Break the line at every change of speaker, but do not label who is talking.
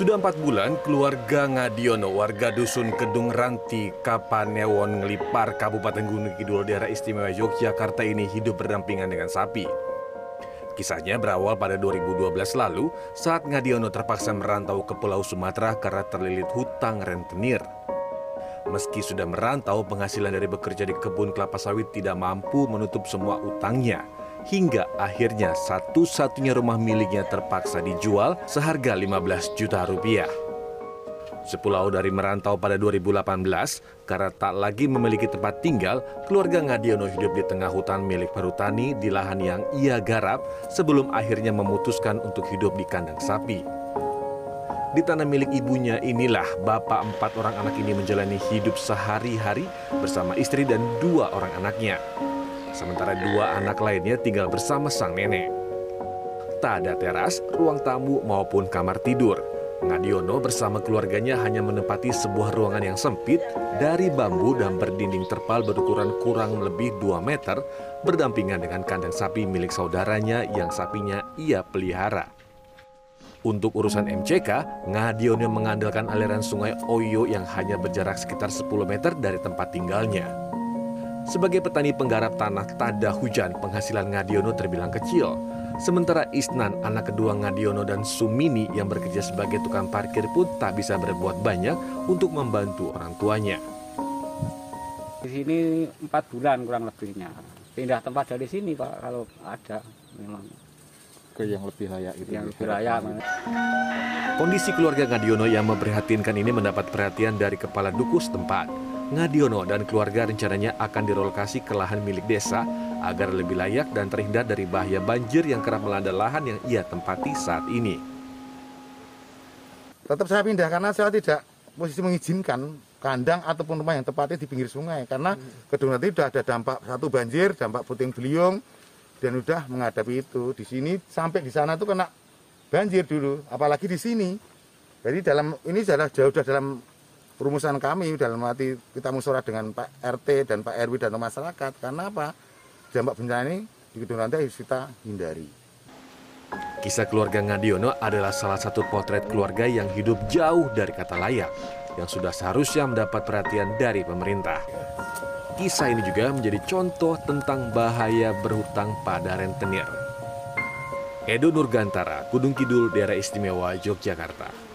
Sudah empat bulan, keluarga Ngadiono, warga Dusun Kedung Ranti, Kapanewon, Ngelipar, Kabupaten Gunung Kidul, daerah istimewa Yogyakarta ini hidup berdampingan dengan sapi. Kisahnya berawal pada 2012 lalu saat Ngadiono terpaksa merantau ke Pulau Sumatera karena terlilit hutang rentenir. Meski sudah merantau, penghasilan dari bekerja di kebun kelapa sawit tidak mampu menutup semua utangnya. Hingga akhirnya satu-satunya rumah miliknya terpaksa dijual seharga 15 juta rupiah. Sepulau dari merantau pada 2018, karena tak lagi memiliki tempat tinggal, keluarga Ngadiono hidup di tengah hutan milik perhutani di lahan yang ia garap sebelum akhirnya memutuskan untuk hidup di kandang sapi. Di tanah milik ibunya inilah bapak empat orang anak ini menjalani hidup sehari-hari bersama istri dan dua orang anaknya sementara dua anak lainnya tinggal bersama sang nenek. Tak ada teras, ruang tamu maupun kamar tidur. Ngadiono bersama keluarganya hanya menempati sebuah ruangan yang sempit dari bambu dan berdinding terpal berukuran kurang lebih 2 meter berdampingan dengan kandang sapi milik saudaranya yang sapinya ia pelihara. Untuk urusan MCK, Ngadiono mengandalkan aliran sungai Oyo yang hanya berjarak sekitar 10 meter dari tempat tinggalnya. Sebagai petani penggarap tanah tada hujan, penghasilan Ngadiono terbilang kecil. Sementara Isnan, anak kedua Ngadiono dan Sumini yang bekerja sebagai tukang parkir pun tak bisa berbuat banyak untuk membantu orang tuanya.
Di sini empat bulan kurang lebihnya. Pindah tempat dari sini Pak kalau ada memang
ke yang lebih layak itu.
Yang lebih layak.
Kondisi keluarga Ngadiono yang memprihatinkan ini mendapat perhatian dari kepala dukus tempat. Ngadiono dan keluarga rencananya akan direlokasi ke lahan milik desa agar lebih layak dan terhindar dari bahaya banjir yang kerap melanda lahan yang ia tempati saat ini.
Tetap saya pindah karena saya tidak posisi mengizinkan kandang ataupun rumah yang tepatnya di pinggir sungai karena kedua nanti sudah ada dampak satu banjir, dampak puting beliung dan sudah menghadapi itu. Di sini sampai di sana tuh kena banjir dulu, apalagi di sini. Jadi dalam ini sudah jauh sudah dalam rumusan kami dalam arti kita musyawarah dengan Pak RT dan Pak RW dan masyarakat. Karena apa? Dampak bencana ini di gedung lantai harus kita hindari.
Kisah keluarga Ngadiono adalah salah satu potret keluarga yang hidup jauh dari kata layak, yang sudah seharusnya mendapat perhatian dari pemerintah. Kisah ini juga menjadi contoh tentang bahaya berhutang pada rentenir. Edo Nurgantara, Gunung Kidul, Daerah Istimewa Yogyakarta.